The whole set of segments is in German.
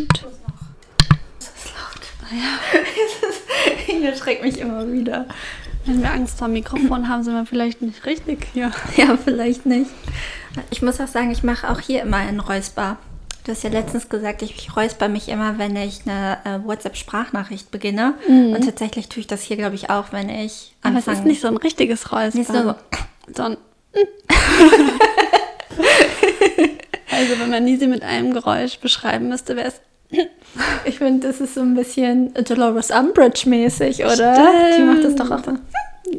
Und Das ist laut. Ja. das schreckt mich immer wieder. wenn wir Angst vor dem Mikrofon haben, sind wir vielleicht nicht richtig hier. Ja, vielleicht nicht. Ich muss auch sagen, ich mache auch hier immer einen Räusper. Du hast ja letztens gesagt, ich räusper mich immer, wenn ich eine äh, WhatsApp-Sprachnachricht beginne. Und tatsächlich tue ich das hier, glaube ich, auch, wenn ich Aber es anfange. ist nicht so ein richtiges Räuspern. Nicht so- so ein Also wenn man Nisi mit einem Geräusch beschreiben müsste, wäre es Ich finde, das ist so ein bisschen Dolores Umbridge-mäßig, oder? Stimmt. Die macht das doch auch.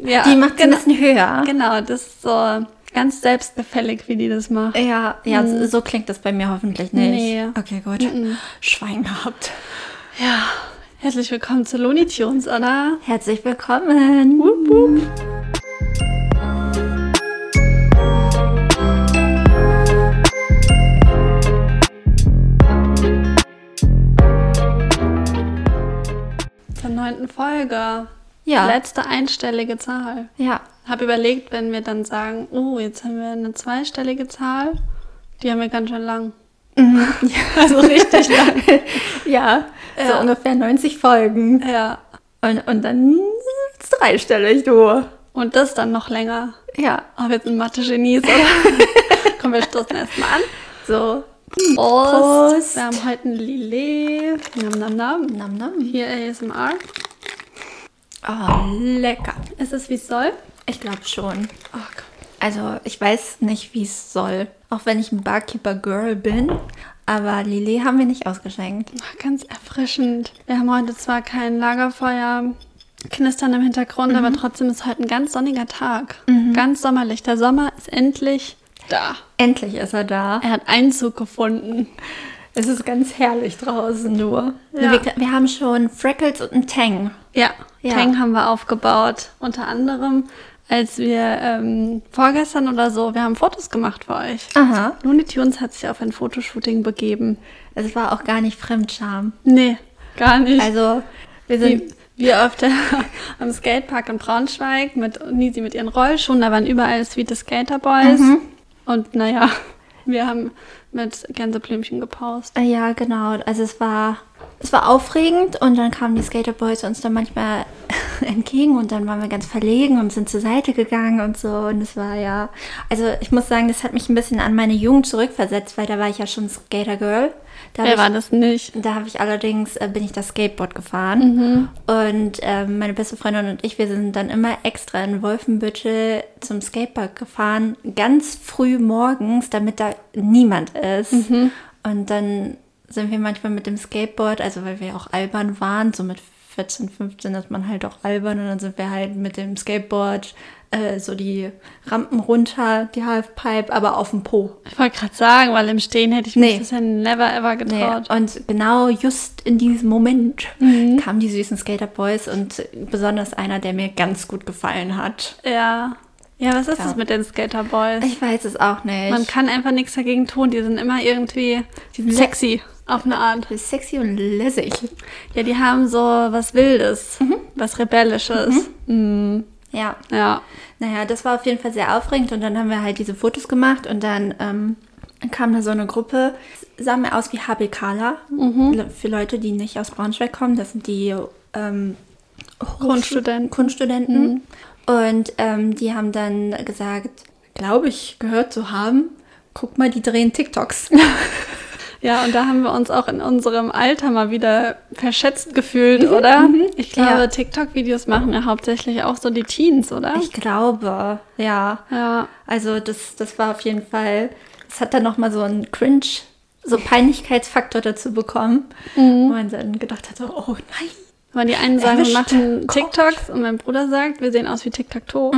ja, Die macht es ein genau, bisschen höher. genau, das ist so ganz selbstgefällig, wie die das macht. Ja, ja so- so klingt das bei mir hoffentlich nicht. Nee. Okay, gut. Schwein gehabt. Ja, herzlich willkommen zu Looney Tunes, oder? Herzlich willkommen. Wup, wup. Neunten Folge. Ja. Letzte einstellige Zahl. Ja. Hab überlegt, wenn wir dann sagen, oh, jetzt haben wir eine zweistellige Zahl, die haben wir ganz schön lang. Also richtig lang. ja, so Ja. ungefähr 90 Folgen. Ja. Und, und dann ist dreistellig, du. Und das dann noch länger. Ja, Oh, wir sind Mathe-Genies, oder? Komm, wir stoßen erstmal an. so. Prost. Prost. Wir haben heute ein Lillet. Nam, nam, nam. Nam, nam. Hier ASMR. Oh, lecker. Ist es, wie es soll? Ich glaube schon. Oh. Also, ich weiß nicht, wie es soll. Auch wenn ich ein Barkeeper-Girl bin. Aber Lillet haben wir nicht ausgeschenkt. Ach, Ganz erfrischend. Wir haben heute zwar kein Lagerfeuer knistern im Hintergrund, aber trotzdem ist heute ein ganz sonniger Tag. Ganz sommerlich. Der Sommer ist endlich da. Endlich ist er da. Er hat Einzug gefunden. Es ist ganz herrlich draußen nur. Ja. Wir, wir haben schon Freckles und einen Tang. Ja, Ja. Tang haben wir aufgebaut. Unter anderem, als wir ähm, vorgestern oder so, wir haben Fotos gemacht für euch. Aha. Looney Tunes hat sich auf ein Fotoshooting begeben. Es war auch gar nicht Fremdscham. Nee, gar nicht. Also, wir sind. Wie, wir auf der, am Skatepark in Braunschweig mit Nisi mit ihren Rollschuhen. Da waren überall Sweet Skater Boys. Und naja, wir haben mit Gänseblümchen gepaust. Äh, Ja, genau. Also es war, es war aufregend und dann kamen die Skaterboys uns dann manchmal entgegen und dann waren wir ganz verlegen und sind zur Seite gegangen und so. Und es war ja, also ich muss sagen, das hat mich ein bisschen an meine Jugend zurückversetzt, weil da war ich ja schon Skatergirl. Da Wer hab war ich, das nicht? da habe ich allerdings, äh, bin ich das Skateboard gefahren. Und ähm, meine beste Freundin und ich, wir sind dann immer extra in Wolfenbüttel zum Skatepark gefahren, ganz früh morgens, damit da niemand ist. Und dann sind wir manchmal mit dem Skateboard, also weil wir auch albern waren, so mit 14, 15 ist man halt auch albern und dann sind wir halt mit dem Skateboard äh, so die Rampen runter, die Halfpipe, aber auf dem Po. Ich wollte gerade sagen, weil im Stehen hätte ich mich Nee. das ja never ever Nee, getraut. und genau just in diesem Moment kamen die süßen Skater Boys und besonders einer, der mir ganz gut gefallen hat. Ja. Ja, was ist Ja. das mit den Skater Boys? Ich weiß es auch nicht. Man kann einfach nichts dagegen tun. Die sind immer irgendwie, die sind sexy auf eine Art. sexy und lässig. Ja, die haben so was Wildes, was Rebellisches. Mhm. Ja, Ja. naja, das war auf jeden Fall sehr aufregend und dann haben wir halt diese Fotos gemacht und dann ähm, kam da so eine Gruppe, sah mir aus wie HB Kala. Für Leute, die nicht aus Braunschweig kommen, das sind die ähm, Grundstudenten. Kunststudenten. Und ähm, die haben dann gesagt, glaube ich, gehört zu haben, guck mal, die drehen TikToks. Ja, und da haben wir uns auch in unserem Alter mal wieder verschätzt gefühlt, oder? Ich glaube, Ja. TikTok-Videos machen ja hauptsächlich auch so die Teens, oder? Ich glaube, ja. ja. Also das, das war auf jeden Fall, das hat dann nochmal so einen Cringe, so Peinlichkeitsfaktor dazu bekommen, wo man dann gedacht hat, oh nein. Weil die einen sagen, wir machen TikToks und mein Bruder sagt, wir sehen aus wie TikTok-To.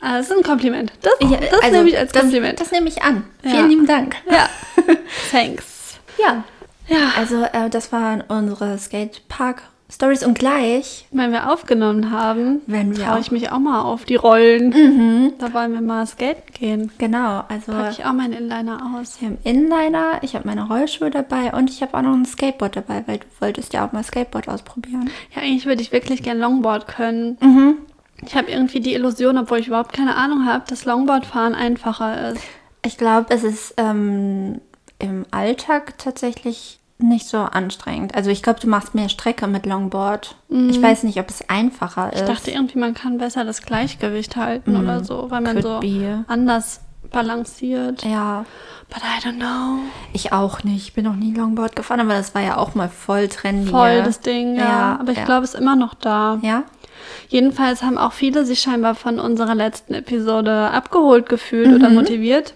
Ah, das ist ein Kompliment. Das, Ja, das also, nehme ich als das- Kompliment. Das, nehme ich an. Ja. Vielen lieben Dank. ja. Thanks. Ja. Ja. Also äh, das waren unsere Skatepark-Stories und gleich Wenn wir aufgenommen haben, traue ich mich auch mal auf die Rollen. Da wollen wir mal skaten gehen. Genau, also Packe ich auch meinen Inliner aus. wir haben Inliner, ich habe meine Rollschuhe dabei und ich habe auch noch ein Skateboard dabei, weil du wolltest ja auch mal Skateboard ausprobieren. Ja, eigentlich würde ich wirklich gern Longboard können. Ich habe irgendwie die Illusion, obwohl ich überhaupt keine Ahnung habe, dass Longboardfahren einfacher ist. Ich glaube, es ist ähm, im Alltag tatsächlich nicht so anstrengend. Also ich glaube, du machst mehr Strecke mit Longboard. Ich weiß nicht, ob es einfacher ist. Mhm. Ich dachte irgendwie, man kann besser das Gleichgewicht halten oder so, weil man Mhm. Could so be. anders balanciert. ja, But I don't know. ich auch nicht. Ich bin noch nie Longboard gefahren, aber das war ja auch mal voll trendy. Voll ne? das Ding, ja. Ja, Aber ich ja. glaube, es ist immer noch da. Ja? Jedenfalls haben auch viele sich scheinbar von unserer letzten Episode abgeholt gefühlt Mhm. oder motiviert.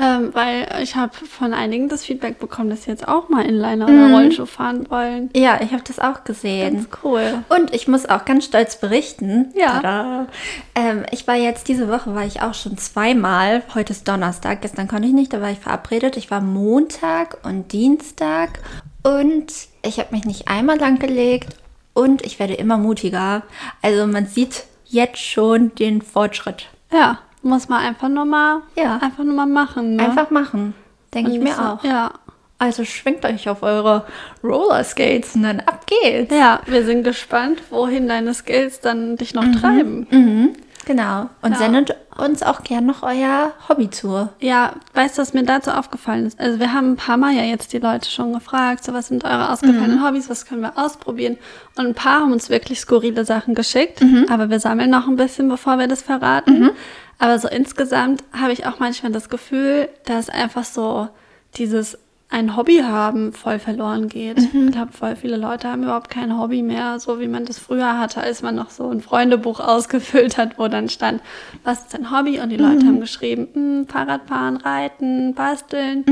Ähm, weil ich habe von einigen das Feedback bekommen, dass sie jetzt auch mal Inliner Mhm. oder Rollschuh fahren wollen. Ja, ich habe das auch gesehen. Ganz cool. Und ich muss auch ganz stolz berichten. Ja. Ähm, ich war jetzt, diese Woche war ich auch schon zweimal. Heute ist Donnerstag, gestern konnte ich nicht, da war ich verabredet. Ich war Montag und Dienstag und ich habe mich nicht einmal lang gelegt und ich werde immer mutiger. Also man sieht jetzt schon den Fortschritt. Ja, muss man einfach nur mal, Ja. einfach nur mal machen. Ne? Einfach machen, denke ich mir so- auch. Ja. Also schwingt euch auf eure Rollerskates und dann ab geht's. Ja, wir sind gespannt, wohin deine Skills dann dich noch treiben. Mhm, genau. Und Ja. sendet uns auch gern noch euer Hobby zu. Ja, weißt du, was mir dazu aufgefallen ist? Also wir haben ein paar Mal ja jetzt die Leute schon gefragt, so was sind eure ausgefallenen Hobbys, was können wir ausprobieren? Und ein paar haben uns wirklich skurrile Sachen geschickt, aber wir sammeln noch ein bisschen, bevor wir das verraten. Aber so insgesamt habe ich auch manchmal das Gefühl, dass einfach so dieses ein Hobby haben voll verloren geht. Ich glaube, voll viele Leute haben überhaupt kein Hobby mehr, so wie man das früher hatte, als man noch so ein Freundebuch ausgefüllt hat, wo dann stand, was ist dein Hobby? Und die Leute haben geschrieben, hm, Fahrradfahren, Reiten, Basteln.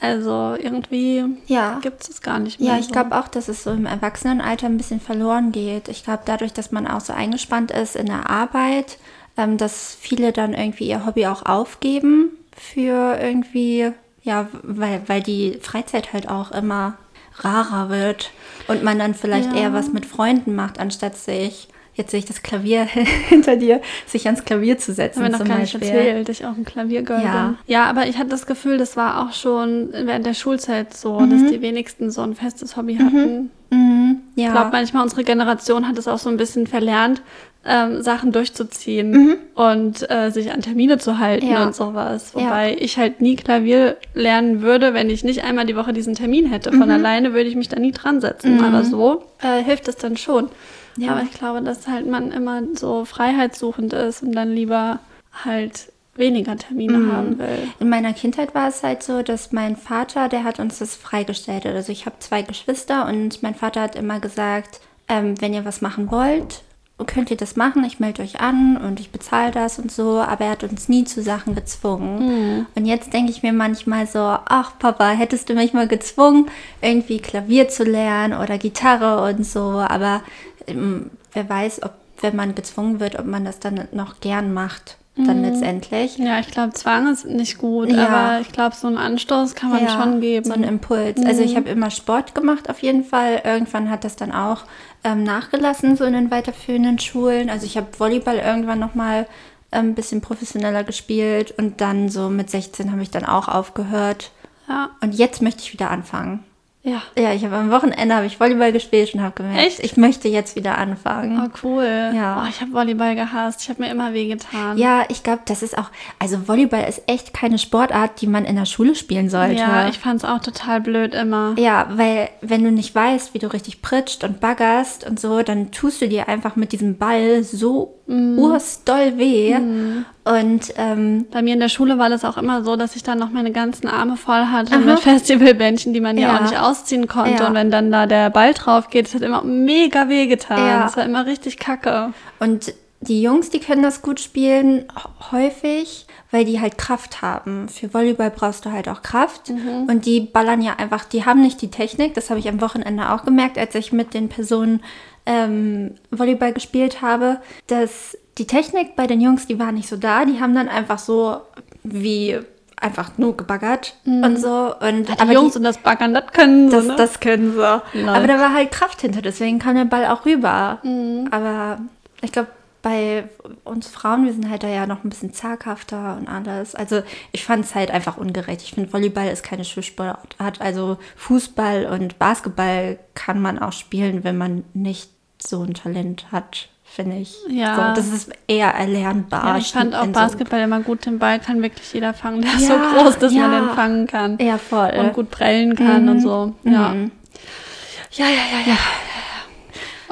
Also irgendwie Ja. gibt es es gar nicht mehr. Ja, ich so. glaube auch, dass es so im Erwachsenenalter ein bisschen verloren geht. Ich glaube, dadurch, dass man auch so eingespannt ist in der Arbeit, ähm, dass viele dann irgendwie ihr Hobby auch aufgeben für irgendwie, ja, weil, weil die Freizeit halt auch immer rarer wird und man dann vielleicht Ja. eher was mit Freunden macht, anstatt sich, jetzt sehe ich das Klavier hinter dir, sich ans Klavier zu setzen Haben wir noch gar nicht Beispiel. erzählt, ich auch ein Klaviergirl Ja. bin. Ja, aber ich hatte das Gefühl, das war auch schon während der Schulzeit so, Mhm. dass die wenigsten so ein festes Hobby hatten. Mhm, ja. Ich glaube, manchmal unsere Generation hat es auch so ein bisschen verlernt, ähm, Sachen durchzuziehen Mhm. und äh, sich an Termine zu halten Ja. und sowas. Ja. Wobei ich halt nie Klavier lernen würde, wenn ich nicht einmal die Woche diesen Termin hätte. Von Mhm. alleine würde ich mich da nie dran setzen. Aber so äh, hilft es dann schon. Ja. Aber ich glaube, dass halt man immer so freiheitssuchend ist und dann lieber halt weniger Termine Mhm. haben will. In meiner Kindheit war es halt so, dass mein Vater, der hat uns das freigestellt. Also ich habe zwei Geschwister und mein Vater hat immer gesagt, ähm, wenn ihr was machen wollt, könnt ihr das machen. Ich melde euch an und ich bezahle das und so. Aber er hat uns nie zu Sachen gezwungen. Und jetzt denke ich mir manchmal so, ach Papa, hättest du mich mal gezwungen, irgendwie Klavier zu lernen oder Gitarre und so. Aber ähm, wer weiß, ob wenn man gezwungen wird, ob man das dann noch gern macht. Dann letztendlich. Ja, ich glaube, Zwang ist nicht gut, Ja. aber ich glaube, so einen Anstoß kann man schon geben. So einen Impuls. Also ich habe immer Sport gemacht auf jeden Fall. Irgendwann hat das dann auch ähm, nachgelassen, so in den weiterführenden Schulen. Also ich habe Volleyball irgendwann nochmal ähm, ein bisschen professioneller gespielt und dann so mit 16 habe ich dann auch aufgehört. ja. Und jetzt möchte ich wieder anfangen. Ja. Ja, ich habe am Wochenende habe ich Volleyball gespielt und habe gemerkt, Echt? ich möchte jetzt wieder anfangen. Oh, cool. Ja. Oh, ich habe Volleyball gehasst. Ich habe mir immer wehgetan. Ja, ich glaube, das ist auch, also Volleyball ist echt keine Sportart, die man in der Schule spielen sollte. Ja, ich fand es auch total blöd immer. Ja, weil wenn du nicht weißt, wie du richtig pritscht und baggerst und so, dann tust du dir einfach mit diesem Ball so Mhm. urstoll weh. Und ähm, Bei mir in der Schule war das auch immer so, dass ich dann noch meine ganzen Arme voll hatte mit Festivalbändchen, die man ja. Ja. auch nicht ausziehen konnte. Ja. Und wenn dann da der Ball drauf geht, das hat immer mega wehgetan. Ja. Das war immer richtig kacke. Und die Jungs, die können das gut spielen, häufig, weil die halt Kraft haben. Für Volleyball brauchst du halt auch Kraft. Und die ballern ja einfach, die haben nicht die Technik. Das habe ich am Wochenende auch gemerkt, als ich mit den Personen ähm, Volleyball gespielt habe, dass die Technik bei den Jungs, die war nicht so da. Die haben dann einfach so wie einfach nur gebaggert und so. Und Die aber Jungs und das Baggern, das können das, sie, ne? das können sie. Lol. Aber da war halt Kraft hinter, deswegen kam der Ball auch rüber. Mhm. Aber ich glaube, bei uns Frauen, wir sind halt da ja noch ein bisschen zaghafter und alles. Also ich fand es halt einfach ungerecht. Ich finde, Volleyball ist keine Schulsportart. Also Fußball und Basketball kann man auch spielen, wenn man nicht so ein Talent hat finde ich. Ja. So, das ist eher erlernbar. Ja, ich fand auch in so- Basketball immer gut. Den Ball kann wirklich jeder fangen. Der ist Ja, so groß, dass man ja. den fangen kann. Ja, voll. Und gut prellen kann und so. Ja. Mhm. Ja, ja, ja, ja.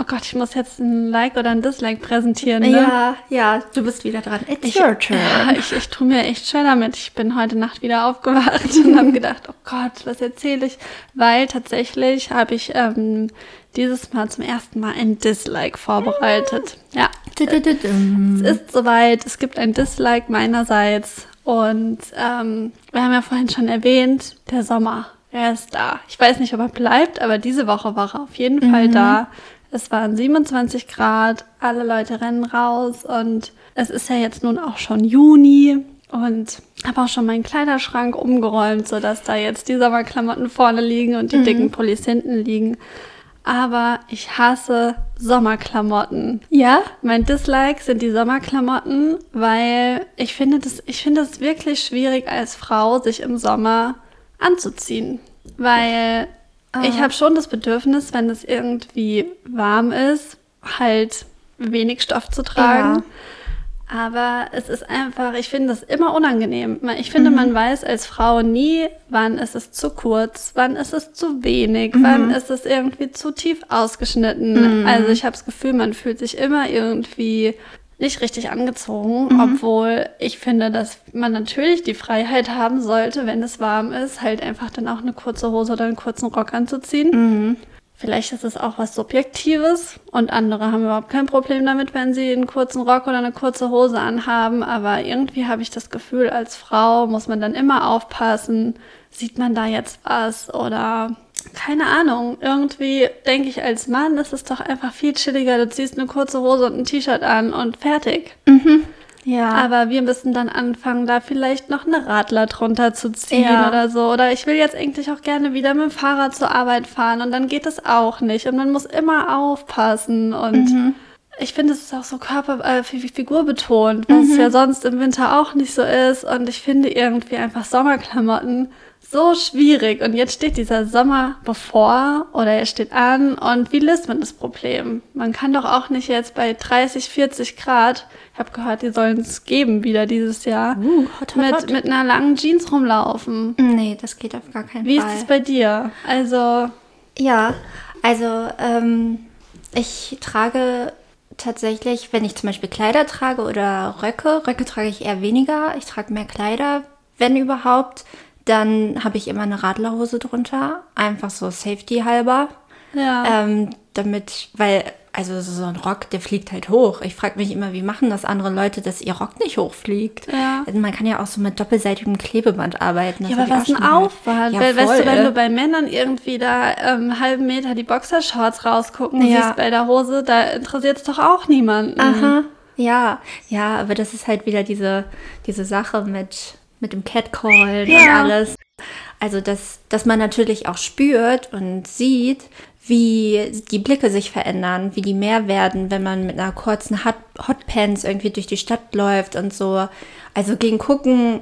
Oh Gott, ich muss jetzt ein Like oder ein Dislike präsentieren. Ne? Ja, ja, du bist wieder dran. It's Ich, your turn. ja, ich, ich tue mir echt schwer damit. Ich bin heute Nacht wieder aufgewacht und habe gedacht, oh Gott, was erzähle ich? Weil tatsächlich habe ich ähm, dieses Mal zum ersten Mal ein Dislike vorbereitet. Ja, es ist soweit. Es gibt ein Dislike meinerseits. Und ähm, wir haben ja vorhin schon erwähnt, der Sommer, er ist da. Ich weiß nicht, ob er bleibt, aber diese Woche war er auf jeden Fall da. Es waren 27 Grad, alle Leute rennen raus und es ist ja jetzt nun auch schon Juni und habe auch schon meinen Kleiderschrank umgeräumt, sodass da jetzt die Sommerklamotten vorne liegen und die dicken Pullis hinten liegen. Aber ich hasse Sommerklamotten. Ja? Mein Dislike sind die Sommerklamotten, weil ich finde das, ich finde es wirklich schwierig als Frau, sich im Sommer anzuziehen. Weil ich habe schon das Bedürfnis, wenn es irgendwie warm ist, halt wenig Stoff zu tragen. Aber es ist einfach, ich finde das immer unangenehm. Ich finde, man weiß als Frau nie, wann ist es zu kurz, wann ist es zu wenig, wann ist es irgendwie zu tief ausgeschnitten. Also ich habe das Gefühl, man fühlt sich immer irgendwie nicht richtig angezogen, obwohl ich finde, dass man natürlich die Freiheit haben sollte, wenn es warm ist, halt einfach dann auch eine kurze Hose oder einen kurzen Rock anzuziehen. Vielleicht ist es auch was Subjektives und andere haben überhaupt kein Problem damit, wenn sie einen kurzen Rock oder eine kurze Hose anhaben. Aber irgendwie habe ich das Gefühl, als Frau muss man dann immer aufpassen, sieht man da jetzt was oder keine Ahnung. Irgendwie denke ich, als Mann ist es doch einfach viel chilliger. Du ziehst eine kurze Hose und ein T-Shirt an und fertig. Ja. Aber wir müssen dann anfangen, da vielleicht noch eine Radler drunter zu ziehen Ja. oder so. Oder ich will jetzt eigentlich auch gerne wieder mit dem Fahrrad zur Arbeit fahren und dann geht es auch nicht. Und man muss immer aufpassen und Mhm. ich finde, es ist auch so körper, äh, fi- fi- figurbetont, was Mhm. ja sonst im Winter auch nicht so ist. Und ich finde irgendwie einfach Sommerklamotten so schwierig. Und jetzt steht dieser Sommer bevor oder er steht an. Und wie löst man das Problem? Man kann doch auch nicht jetzt bei 30, 40 Grad, ich habe gehört, die sollen es geben wieder dieses Jahr, Uh, hot, hot, mit, hot. mit einer langen Jeans rumlaufen. nee, das geht auf gar keinen Wie ist Fall. es bei dir? Also, Ja, also ähm, ich trage tatsächlich, wenn ich zum Beispiel Kleider trage oder Röcke, Röcke trage ich eher weniger. Ich trage mehr Kleider, wenn überhaupt. Dann habe ich immer eine Radlerhose drunter, einfach so Safety halber. ja. Ähm, damit, weil, also so ein Rock, der fliegt halt hoch. Ich frage mich immer, wie machen das andere Leute, dass ihr Rock nicht hochfliegt? Ja. Also man kann ja auch so mit doppelseitigem Klebeband arbeiten. das Ja, aber was ein. Aufwand. Ja, Weil, weißt du, voll. wenn du bei Männern irgendwie da ähm, einen halben Meter die Boxershorts rausgucken Ja. siehst bei der Hose, da interessiert es doch auch niemanden. Aha. Ja, ja, aber das ist halt wieder diese, diese Sache mit, mit dem Catcall Ja. und alles. Also, dass, dass man natürlich auch spürt und sieht, wie die Blicke sich verändern, wie die mehr werden, wenn man mit einer kurzen Hot, Hotpants irgendwie durch die Stadt läuft und so. Also gegen Gucken,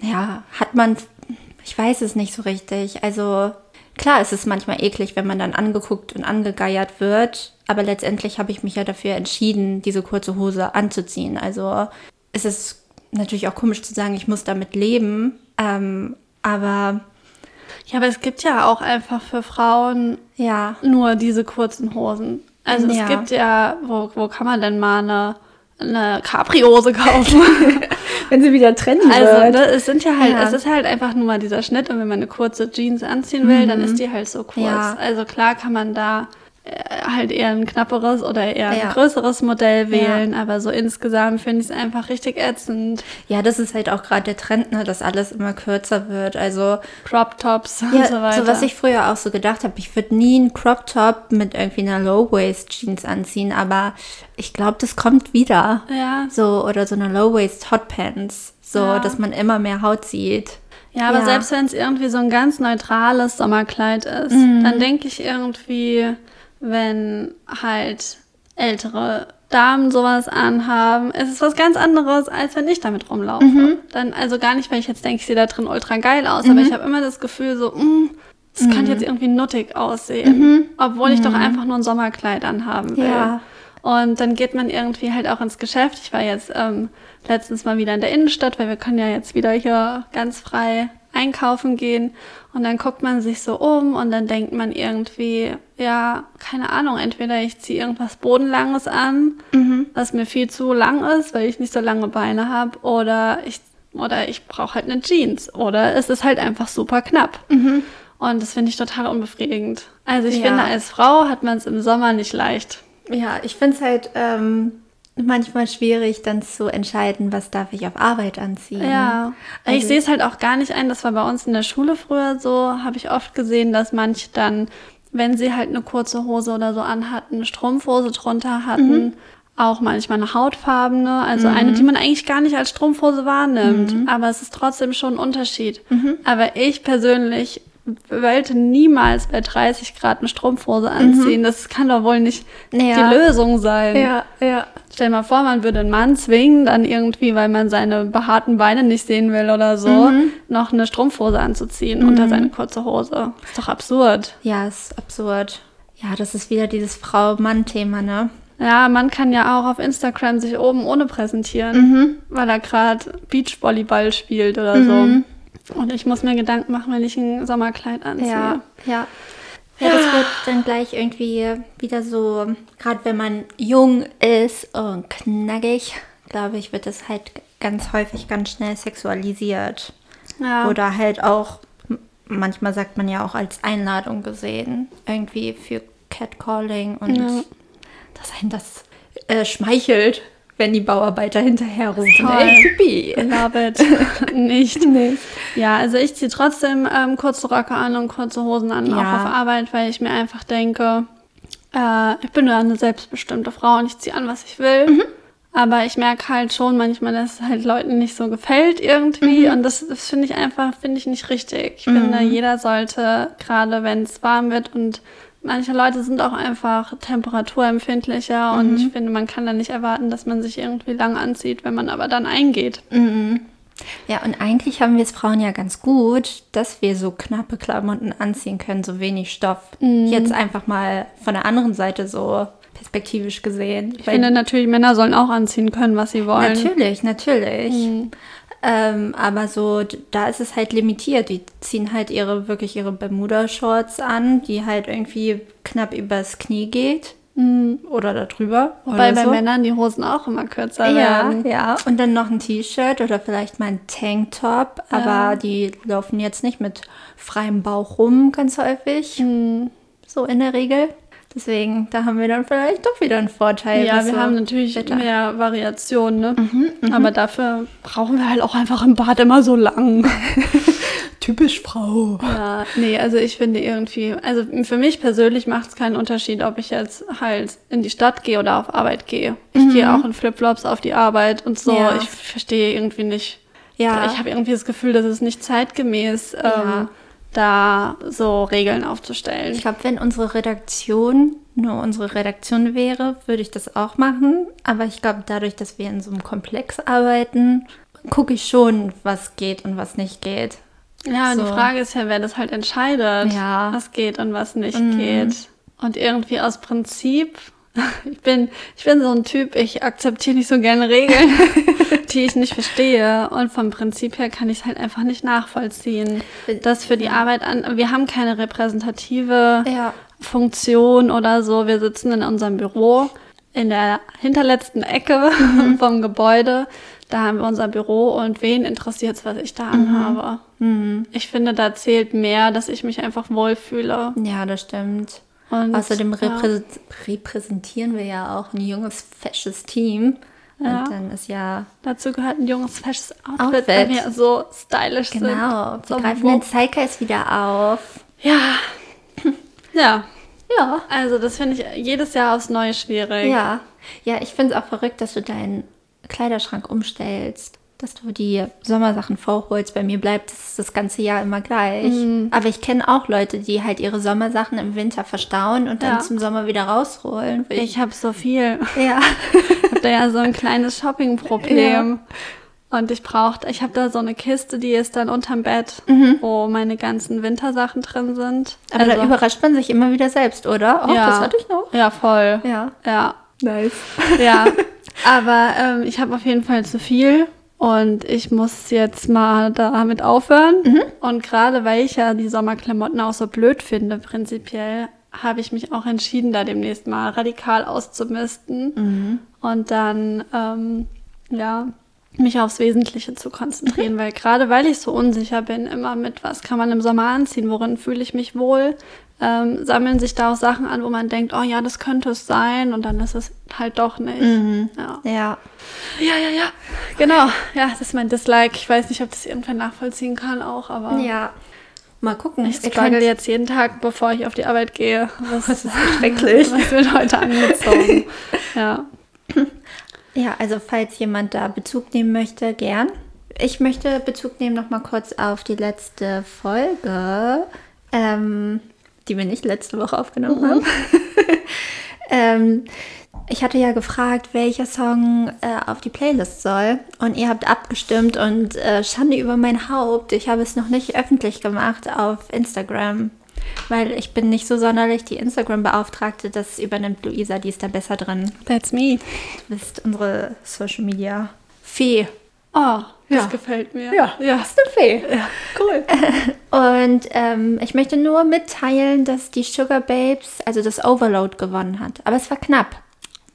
ja, hat man, ich weiß es nicht so richtig. Also klar, es ist manchmal eklig, wenn man dann angeguckt und angegeiert wird, aber letztendlich habe ich mich ja dafür entschieden, diese kurze Hose anzuziehen. Also es ist natürlich auch komisch zu sagen, ich muss damit leben, ähm, aber Ja, aber es gibt ja auch einfach für Frauen ja, nur diese kurzen Hosen. Also Ja. es gibt ja, wo, wo kann man denn mal eine, eine Capri-Hose kaufen? wenn sie wieder trendy Also ne, es sind ja halt, Ja. es ist halt einfach nur mal dieser Schnitt und wenn man eine kurze Jeans anziehen will, dann ist die halt so kurz. Mhm. Ja. Also klar kann man da halt eher ein knapperes oder eher Ja. ein größeres Modell wählen, aber so insgesamt finde ich es einfach richtig ätzend. Ja, das ist halt auch gerade der Trend, ne, dass alles immer kürzer wird. Also Crop Tops ja, und so weiter. so was ich früher auch so gedacht habe, ich würde nie einen Crop Top mit irgendwie einer Low Waist Jeans anziehen, aber ich glaube, das kommt wieder. ja. So oder so eine Low Waist Hot Pants, so Ja. dass man immer mehr Haut sieht. Ja, aber Ja. selbst wenn es irgendwie so ein ganz neutrales Sommerkleid ist, Mhm. dann denke ich irgendwie, wenn halt ältere Damen sowas anhaben, ist es was ganz anderes, als wenn ich damit rumlaufe. Mhm. Dann, also gar nicht, weil ich jetzt denke, ich sehe da drin ultra geil aus, aber ich habe immer das Gefühl so, mh, das Mhm. könnte jetzt irgendwie nuttig aussehen, obwohl ich doch einfach nur ein Sommerkleid anhaben will. Ja. Und dann geht man irgendwie halt auch ins Geschäft. Ich war jetzt ähm, letztens mal wieder in der Innenstadt, weil wir können ja jetzt wieder hier ganz frei einkaufen gehen. Und dann guckt man sich so um und dann denkt man irgendwie, ja, keine Ahnung, entweder ich ziehe irgendwas Bodenlanges an, mhm. was mir viel zu lang ist, weil ich nicht so lange Beine habe, oder ich oder ich brauche halt eine Jeans oder es ist halt einfach super knapp. Mhm. Und das finde ich total unbefriedigend. Also ich ja. finde, als Frau hat man es im Sommer nicht leicht. Ja, ich finde es halt ähm, manchmal schwierig, dann zu entscheiden, was darf ich auf Arbeit anziehen. Ja, also ich sehe es halt auch gar nicht ein. Das war bei uns in der Schule früher so, habe ich oft gesehen, dass manche dann, wenn sie halt eine kurze Hose oder so anhatten, eine Strumpfhose drunter hatten. Mhm. Auch manchmal eine hautfarbene, also mhm. eine, die man eigentlich gar nicht als Strumpfhose wahrnimmt. Mhm. Aber es ist trotzdem schon ein Unterschied. Mhm. Aber ich persönlich wollte niemals bei 30 Grad eine Strumpfhose anziehen. Mhm. Das kann doch wohl nicht ja. die Lösung sein. Ja, ja. Stell mal vor, man würde einen Mann zwingen, dann irgendwie, weil man seine behaarten Beine nicht sehen will oder so, mhm. noch eine Strumpfhose anzuziehen mhm. unter seine kurze Hose. Ist doch absurd. Ja, ist absurd. Ja, das ist wieder dieses Frau-Mann-Thema, ne? Ja, man kann ja auch auf Instagram sich oben ohne präsentieren, mhm. weil er gerade Beachvolleyball spielt oder so. Und ich muss mir Gedanken machen, wenn ich ein Sommerkleid anziehe. Ja, ja. Ja, das wird dann gleich irgendwie wieder so, gerade wenn man jung ist und knackig, glaube ich, wird das halt ganz häufig ganz schnell sexualisiert. Ja. Oder halt auch, manchmal sagt man ja auch als Einladung gesehen, irgendwie für Catcalling und ja. dass einen das äh, schmeichelt wenn die Bauarbeiter hinterherrufen. Toll. Ey. Love it. Nicht. Nee. Ja, also ich ziehe trotzdem ähm, kurze Röcke an und kurze Hosen an, ja. auch auf Arbeit, weil ich mir einfach denke, äh, ich bin nur eine selbstbestimmte Frau und ich ziehe an, was ich will. Mhm. Aber ich merke halt schon manchmal, dass es halt Leuten nicht so gefällt irgendwie. Mhm. Und das, das finde ich einfach, finde ich nicht richtig. Ich mhm. finde, jeder sollte, gerade wenn es warm wird und manche Leute sind auch einfach temperaturempfindlicher mhm. und ich finde, man kann dann nicht erwarten, dass man sich irgendwie lang anzieht, wenn man aber dann eingeht. Mhm. Ja, und eigentlich haben wir es Frauen ja ganz gut, dass wir so knappe Klamotten anziehen können, so wenig Stoff. Mhm. Jetzt einfach mal von der anderen Seite so perspektivisch gesehen. Ich finde natürlich, Männer sollen auch anziehen können, was sie wollen. Natürlich, natürlich. Mhm. Ähm, aber so, da ist es halt limitiert. Die ziehen halt ihre, wirklich ihre Bermuda-Shorts an, die halt irgendwie knapp übers Knie geht. Mhm. Oder darüber. Wobei bei so. Männern die Hosen auch immer kürzer ja, werden. Ja, und dann noch ein T-Shirt oder vielleicht mal ein Tanktop. Ja. Aber die laufen jetzt nicht mit freiem Bauch rum, ganz häufig. Mhm. So in der Regel. Deswegen, da haben wir dann vielleicht doch wieder einen Vorteil. Ja, wir haben natürlich Wetter. mehr Variationen, ne? Mhm, mhm, Aber dafür brauchen wir halt auch einfach im Bad immer so lang. Typisch Frau. Ja, nee, also ich finde irgendwie, also für mich persönlich macht es keinen Unterschied, ob ich jetzt halt in die Stadt gehe oder auf Arbeit gehe. Ich mhm. gehe auch in Flipflops auf die Arbeit und so. Ja. Ich verstehe irgendwie nicht. Ja. Ich habe irgendwie das Gefühl, dass es nicht zeitgemäß ja. ähm, da so Regeln aufzustellen. Ich glaube, wenn unsere Redaktion nur unsere Redaktion wäre, würde ich das auch machen. Aber ich glaube, dadurch, dass wir in so einem Komplex arbeiten, gucke ich schon, was geht und was nicht geht. Ja, so. die Frage ist ja, wer das halt entscheidet, ja. was geht und was nicht mhm. geht. Und irgendwie aus Prinzip ich bin, ich bin so ein Typ, ich akzeptiere nicht so gerne Regeln, die ich nicht verstehe. Und vom Prinzip her kann ich es halt einfach nicht nachvollziehen. Das für die. Arbeit an, wir haben keine repräsentative ja. Funktion oder so. Wir sitzen in unserem Büro in der hinterletzten Ecke mhm. vom Gebäude. Da haben wir unser Büro und wen interessiert es, was ich da anhabe? Mhm. Ich finde, da zählt mehr, dass ich mich einfach wohlfühle. Ja, das stimmt. Und, Außerdem reprä repräsentieren wir ja auch ein junges, fesches Team. Ja. Und dann ist ja. Dazu gehört ein junges, fesches Outfit, Outfit. weil wir so stylisch genau. sind. Genau. Wir so greifen den Zeitgeist wieder auf. Ja. Ja. Ja. Also, das finde ich jedes Jahr aufs Neue schwierig. Ja. Ja, ich finde es auch verrückt, dass du deinen Kleiderschrank umstellst dass du die Sommersachen vorholst. Bei mir bleibt es das ganze Jahr immer gleich. Mhm. Aber ich kenne auch Leute, die halt ihre Sommersachen im Winter verstauen und dann ja. zum Sommer wieder rausholen. Ich, ich habe so viel. Ja. ich habe da ja so ein kleines Shopping-Problem. Ja. Und ich brauchte, ich habe da so eine Kiste, die ist dann unterm Bett, mhm. wo meine ganzen Wintersachen drin sind. Aber also, da überrascht man sich immer wieder selbst, oder? Oh, ja. das hatte ich noch. Ja, voll. Ja. Ja. Nice. Ja, aber ähm, ich habe auf jeden Fall zu viel und ich muss jetzt mal damit aufhören. Mhm. Und gerade weil ich ja die Sommerklamotten auch so blöd finde, prinzipiell, habe ich mich auch entschieden, da demnächst mal radikal auszumisten Mhm. und dann, ähm, ja, mich aufs Wesentliche zu Mhm. konzentrieren, weil gerade weil ich so unsicher bin, immer mit was kann man im Sommer anziehen, worin fühle ich mich wohl, ähm, sammeln sich da auch Sachen an, wo man denkt, oh ja, das könnte es sein und dann ist es halt doch nicht. Mhm. Ja. Ja. ja, ja, ja, genau. Ja, das ist mein Dislike. Ich weiß nicht, ob das irgendwer nachvollziehen kann auch, aber Ja. Mal gucken. ich struggle jetzt jeden Tag, bevor ich auf die Arbeit gehe. Was, Das ist schrecklich. was wird heute angezogen? ja. Ja, also falls jemand da Bezug nehmen möchte, gern. Ich möchte Bezug nehmen noch mal kurz auf die letzte Folge, ähm, die wir nicht letzte Woche aufgenommen haben. ähm, ich hatte ja gefragt, welcher Song äh, auf die Playlist soll und ihr habt abgestimmt und äh, Schande über mein Haupt. Ich habe es noch nicht öffentlich gemacht auf Instagram, weil ich bin nicht so sonderlich die Instagram-Beauftragte. Das übernimmt Luisa, die ist da besser drin. That's me. Du bist unsere Social Media Fee. Oh, das Ja. gefällt mir. Ja. ja. Bist du Fee? Ja, cool. Und ähm, ich möchte nur mitteilen, dass die Sugar Babes, also das Overload gewonnen hat. Aber es war knapp.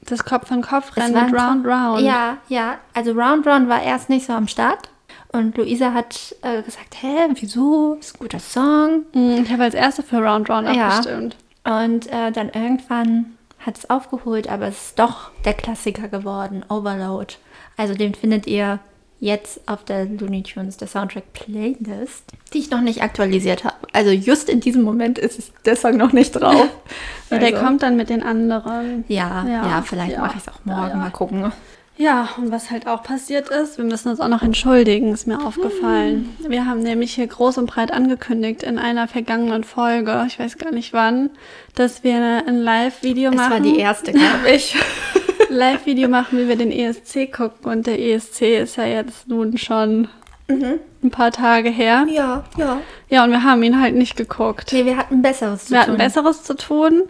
Das Kopf an Kopf rennen mit Round Round. Ja, ja. Also Round Round war erst nicht so am Start. Und Luisa hat äh, gesagt, hä, wieso? Ist ein guter Song. Mm, Ich habe als erste für Round Round Ja. abgestimmt. Und äh, dann irgendwann hat es aufgeholt, aber es ist doch der Klassiker geworden, Overload. Also den findet ihr jetzt auf der Looney Tunes, der Soundtrack Playlist, die ich noch nicht aktualisiert habe. Also just in diesem Moment ist es- der Song noch nicht drauf. Ja, der Also, kommt dann mit den anderen. Ja, ja, Ja, vielleicht ja. mache ich es auch morgen, Ja, mal gucken. Ja, und was halt auch passiert ist, wir müssen uns auch noch entschuldigen, ist mir aufgefallen. Hm. Wir haben nämlich hier groß und breit angekündigt in einer vergangenen Folge, ich weiß gar nicht wann, dass wir ein Live-Video Das machen. war die erste, glaube ich. Live-Video machen, wie wir den ESC gucken. Und der ESC ist ja jetzt nun schon ein paar Tage her. ja, ja. Ja, und wir haben ihn halt nicht geguckt. Nee, wir hatten Besseres zu Wir hatten tun. Besseres zu tun.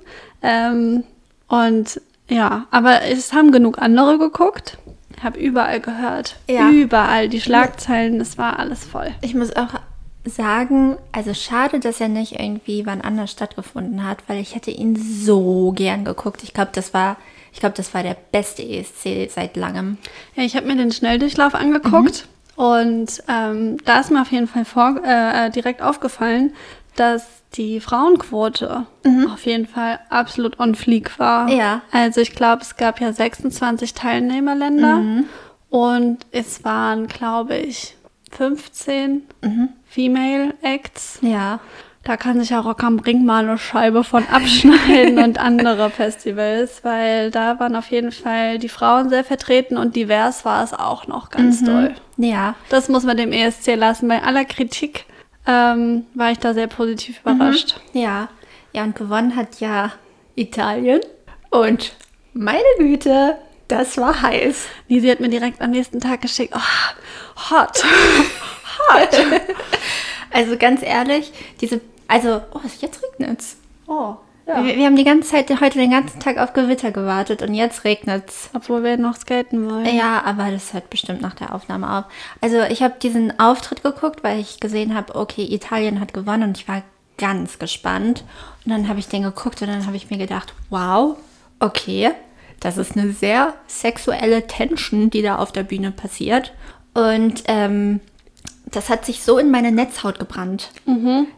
Ähm, und ja, aber es haben genug andere geguckt. Ich habe überall gehört. Ja. Überall. Die Schlagzeilen, es war alles voll. Ich muss auch sagen, also schade, dass er nicht irgendwie wann anders stattgefunden hat, weil ich hätte ihn so gern geguckt. Ich glaube, das war, ich glaube, das war der beste ESC seit langem. Ja, ich habe mir den Schnelldurchlauf angeguckt und ähm, da ist mir auf jeden Fall vor, äh, äh, direkt aufgefallen, dass die Frauenquote auf jeden Fall absolut on fleek war. Ja. Also ich glaube, es gab ja 26 Teilnehmerländer und es waren, glaube ich, 15 Female Acts. Ja. Da kann sich ja Rock am Ring mal eine Scheibe von abschneiden und andere Festivals, weil da waren auf jeden Fall die Frauen sehr vertreten und divers war es auch noch ganz doll. Ja. Das muss man dem ESC lassen. Bei aller Kritik ähm, war ich da sehr positiv überrascht. Ja. Ja, und gewonnen hat ja Italien. Und meine Güte, das war heiß. Nisi hat mir direkt am nächsten Tag geschickt, oh, hot. Also ganz ehrlich, diese, also, oh, jetzt regnet's. Oh, Wir, wir haben die ganze Zeit heute den ganzen Tag auf Gewitter gewartet und jetzt regnet's. Obwohl wir noch skaten wollen. Ja, aber das hört bestimmt nach der Aufnahme auf. Also ich habe diesen Auftritt geguckt, weil ich gesehen habe, okay, Italien hat gewonnen und ich war ganz gespannt. Und dann habe ich den geguckt und dann habe ich mir gedacht, wow, okay, das ist eine sehr sexuelle Tension, die da auf der Bühne passiert. Und ähm, das hat sich so in meine Netzhaut gebrannt,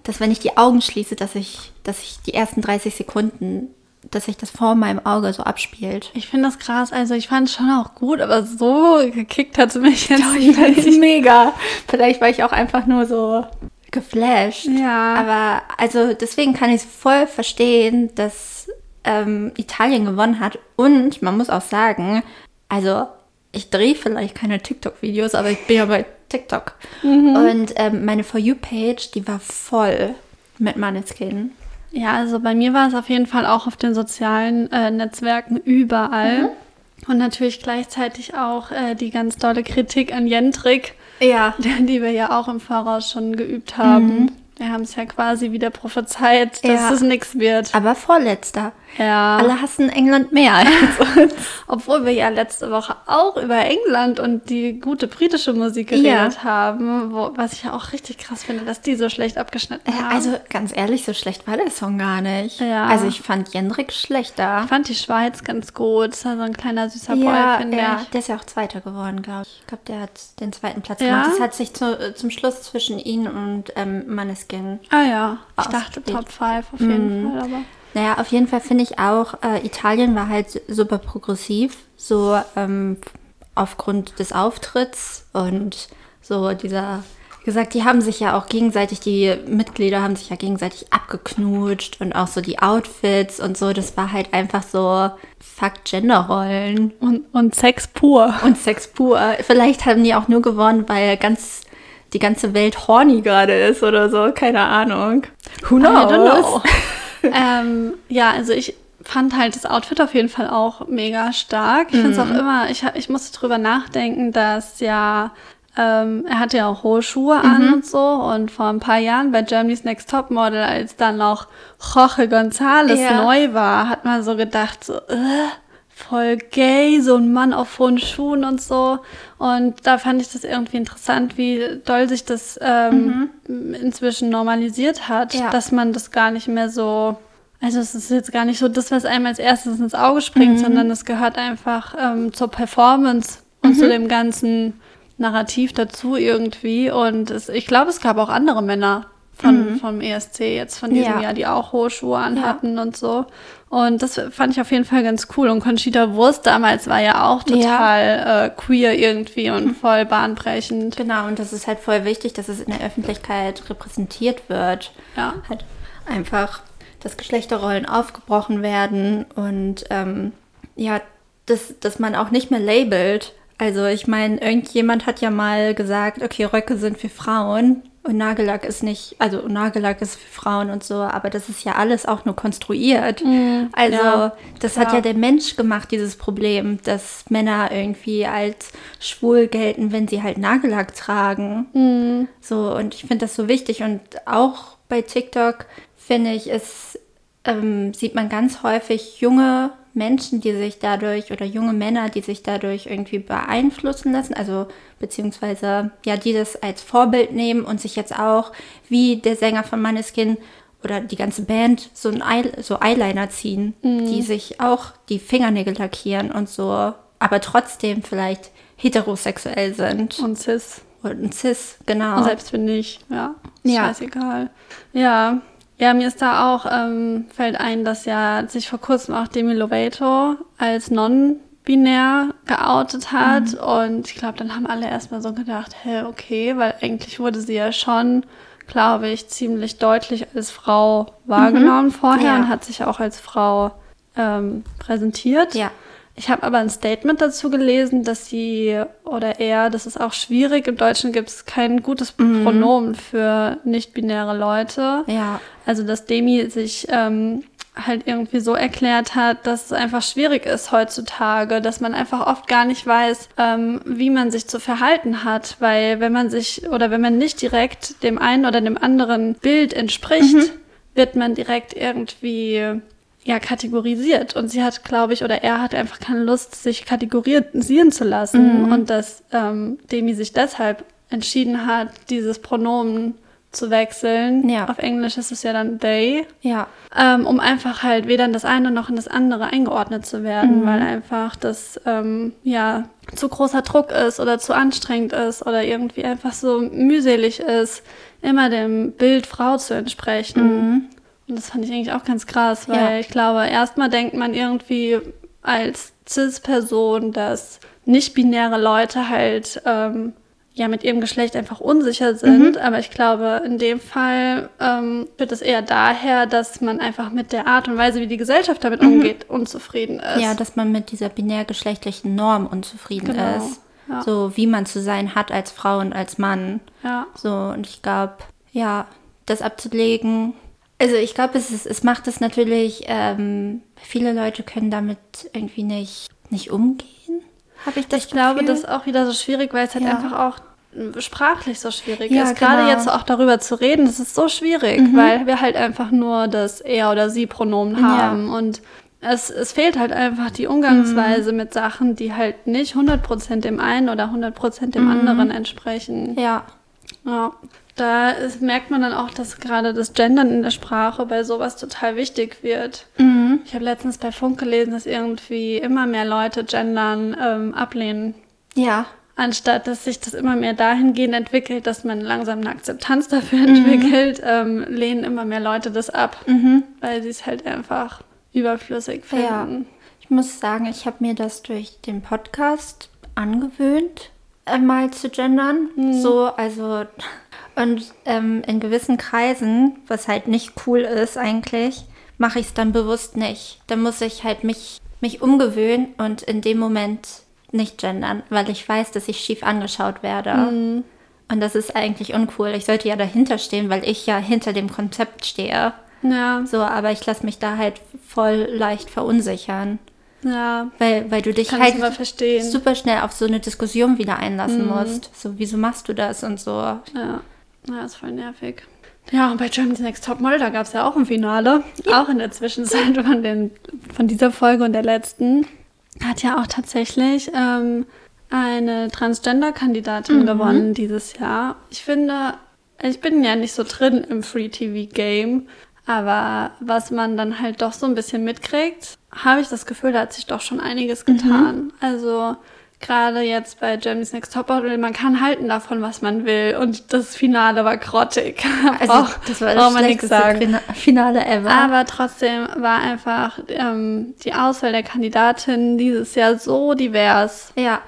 dass wenn ich die Augen schließe, dass ich, dass ich die ersten 30 Sekunden, dass sich das vor meinem Auge so abspielt. Ich finde das krass. Also ich fand es schon auch gut, aber so gekickt hat es mich jetzt Ich fand's nicht. mega. Vielleicht war ich auch einfach nur so geflasht. Ja. Aber also deswegen kann ich voll verstehen, dass ähm, Italien gewonnen hat. Und man muss auch sagen, also ich drehe vielleicht keine TikTok-Videos, aber ich bin ja bei TikTok. Und ähm, meine For You-Page, die war voll mit Maneskin. Ja, also bei mir war es auf jeden Fall auch auf den sozialen äh, Netzwerken überall. Und natürlich gleichzeitig auch äh, die ganz tolle Kritik an Jentrik, Ja. die wir ja auch im Voraus schon geübt haben. Wir haben es ja quasi wieder prophezeit, dass Ja. es nichts wird. Aber vorletzter. Ja. Alle hassen England mehr als uns. Obwohl wir ja letzte Woche auch über England und die gute britische Musik geredet Ja. haben, wo, was ich ja auch richtig krass finde, dass die so schlecht abgeschnitten haben. Also ganz ehrlich, so schlecht war der Song gar nicht. Ja. Also ich fand Jendrik schlechter. ich fand die Schweiz ganz gut. Das war so ein kleiner süßer ja, Boy, finde ja, ich. der ist ja auch Zweiter geworden, glaube ich. Ich glaube, der hat den zweiten Platz Ja? gemacht. Das hat sich zu, äh, zum Schluss zwischen ihn und ähm, Maneskin. Ah ja, ich dachte Ausgespielt. Top 5 auf jeden Mhm. Fall, aber. Naja, auf jeden Fall finde ich auch, äh, Italien war halt super progressiv, so ähm, aufgrund des Auftritts und so dieser, wie gesagt, die haben sich ja auch gegenseitig, die Mitglieder haben sich ja gegenseitig abgeknutscht und auch so die Outfits und so, das war halt einfach so fuck Genderrollen Und, und Sex pur. und Sex pur. Vielleicht haben die auch nur gewonnen, weil ganz die ganze Welt horny gerade ist oder so, keine Ahnung. Who I knows? don't know. ähm, ja, also ich fand halt das Outfit auf jeden Fall auch mega stark. Ich finde es Mhm. auch immer, ich, ich musste drüber nachdenken, dass ja, ähm, er hatte ja auch hohe Schuhe Mhm. an und so. Und vor ein paar Jahren bei Germany's Next Top Model, als dann noch Jorge González Ja. neu war, hat man so gedacht, so, äh, voll gay, so ein Mann auf hohen Schuhen und so. Und da fand ich das irgendwie interessant, wie doll sich das ähm, inzwischen normalisiert hat, Ja. dass man das gar nicht mehr so, also es ist jetzt gar nicht so das, was einem als erstes ins Auge springt, sondern es gehört einfach ähm, zur Performance und zu dem ganzen Narrativ dazu irgendwie. Und es, ich glaube, es gab auch andere Männer von, vom ESC jetzt von diesem Ja. Jahr, die auch hohe Schuhe Ja. anhatten und so. Und das fand ich auf jeden Fall ganz cool. Und Conchita Wurst damals war ja auch Ja. total äh, queer irgendwie und voll bahnbrechend. Genau, und das ist halt voll wichtig, dass es in der Öffentlichkeit repräsentiert wird. Ja. Halt einfach, dass Geschlechterrollen aufgebrochen werden und ähm, ja, dass, dass man auch nicht mehr labelt. Also ich meine, irgendjemand hat ja mal gesagt, okay, Röcke sind für Frauen und Nagellack ist nicht, also Nagellack ist für Frauen und so, aber das ist ja alles auch nur konstruiert. also ja, das hat ja der Mensch gemacht, dieses Problem, dass Männer irgendwie als schwul gelten, wenn sie halt Nagellack tragen. So, und ich finde das so wichtig. Und auch bei TikTok finde ich, es ähm, sieht man ganz häufig junge Menschen, die sich dadurch oder junge Männer, die sich dadurch irgendwie beeinflussen lassen, also beziehungsweise ja, die das als Vorbild nehmen und sich jetzt auch, wie der Sänger von Maneskin oder die ganze Band, so ein Eye, so Eyeliner ziehen, die sich auch die Fingernägel lackieren und so, aber trotzdem vielleicht heterosexuell sind Und cis. und Cis, genau. Und selbst wenn nicht, ja. Ist Ja. Scheißegal. Ja. Ja, mir ist da auch, ähm, fällt ein, dass ja sich vor kurzem auch Demi Lovato als non-binär geoutet hat. Und ich glaube, dann haben alle erstmal so gedacht, hä, okay, weil eigentlich wurde sie ja schon, glaube ich, ziemlich deutlich als Frau wahrgenommen vorher Ja. und hat sich auch als Frau ähm, präsentiert. Ja. Ich habe aber ein Statement dazu gelesen, dass sie oder er, das ist auch schwierig. Im Deutschen gibt es kein gutes Pronomen für nicht-binäre Leute. Ja. Also, dass Demi sich ähm, halt irgendwie so erklärt hat, dass es einfach schwierig ist heutzutage, dass man einfach oft gar nicht weiß, ähm, wie man sich zu verhalten hat, weil wenn man sich oder wenn man nicht direkt dem einen oder dem anderen Bild entspricht, wird man direkt irgendwie ja kategorisiert und sie hat, glaube ich, oder er hat einfach keine Lust, sich kategorisieren zu lassen und dass ähm, Demi sich deshalb entschieden hat, dieses Pronomen zu wechseln. Ja. Auf Englisch ist es ja dann they, Ja. ähm, um einfach halt weder in das eine noch in das andere eingeordnet zu werden, weil einfach das ähm, ja zu großer Druck ist oder zu anstrengend ist oder irgendwie einfach so mühselig ist, immer dem Bild Frau zu entsprechen. Und das fand ich eigentlich auch ganz krass, weil Ja. ich glaube, erstmal denkt man irgendwie als Cis-Person, dass nicht-binäre Leute halt ähm, ja mit ihrem Geschlecht einfach unsicher sind. Aber ich glaube, in dem Fall ähm, wird es eher daher, dass man einfach mit der Art und Weise, wie die Gesellschaft damit umgeht, unzufrieden ist. Ja, dass man mit dieser binär-geschlechtlichen Norm unzufrieden Genau, ist. ja. So wie man zu sein hat als Frau und als Mann. ja. So, und ich glaube, ja, das abzulegen. Also ich glaube, es, ist- es macht es natürlich, ähm, viele Leute können damit irgendwie nicht, nicht umgehen. Habe ich das Ich glaube, Gefühl. das ist auch wieder so schwierig, weil es halt Ja. einfach auch sprachlich so schwierig Ja, ist. Gerade genau. jetzt auch darüber zu reden, das ist so schwierig, weil wir halt einfach nur das er oder sie Pronomen Ja. haben und es, es fehlt halt einfach die Umgangsweise mit Sachen, die halt nicht 100% dem einen oder 100% dem anderen entsprechen. Ja. Ja, da ist, merkt man dann auch, dass gerade das Gendern in der Sprache bei sowas total wichtig wird. Mhm. Ich habe letztens bei Funk gelesen, dass irgendwie immer mehr Leute Gendern ähm, ablehnen, Ja. anstatt dass sich das immer mehr dahingehend entwickelt, dass man langsam eine Akzeptanz dafür Mhm. entwickelt, ähm, lehnen immer mehr Leute das ab, weil sie es halt einfach überflüssig Ja. finden. Ich muss sagen, ich habe mir das durch den Podcast angewöhnt, äh, mal zu gendern. So, also, und ähm, in gewissen Kreisen, was halt nicht cool ist eigentlich, mache ich es dann bewusst nicht. Dann muss ich halt mich, mich umgewöhnen und in dem Moment nicht gendern, weil ich weiß, dass ich schief angeschaut werde. Und das ist eigentlich uncool. Ich sollte ja dahinter stehen, weil ich ja hinter dem Konzept stehe. Ja, So, aber ich lasse mich da halt voll leicht verunsichern. ja, Weil, weil du dich kann halt. Mhm. super schnell auf so eine Diskussion wieder einlassen musst. So, wieso machst du das und so. Ja, ja, ist voll nervig. Ja, und bei Germany's Next Topmodel, da gab es ja auch ein Finale. Auch in der Zwischenzeit von, den, von dieser Folge und der letzten. Hat ja auch tatsächlich ähm, eine Transgender-Kandidatin gewonnen dieses Jahr. Ich finde, ich bin ja nicht so drin im Free-TV-Game, aber was man dann halt doch so ein bisschen mitkriegt, habe ich das Gefühl, da hat sich doch schon einiges getan. Also gerade jetzt bei Germany's Next Topmodel, man kann halten davon, was man will. Und das Finale war grottig. Also, Braucht- das war das man nichts schlechteste Finale ever. Aber trotzdem war einfach ähm, die Auswahl der Kandidatinnen dieses Jahr so divers. ja,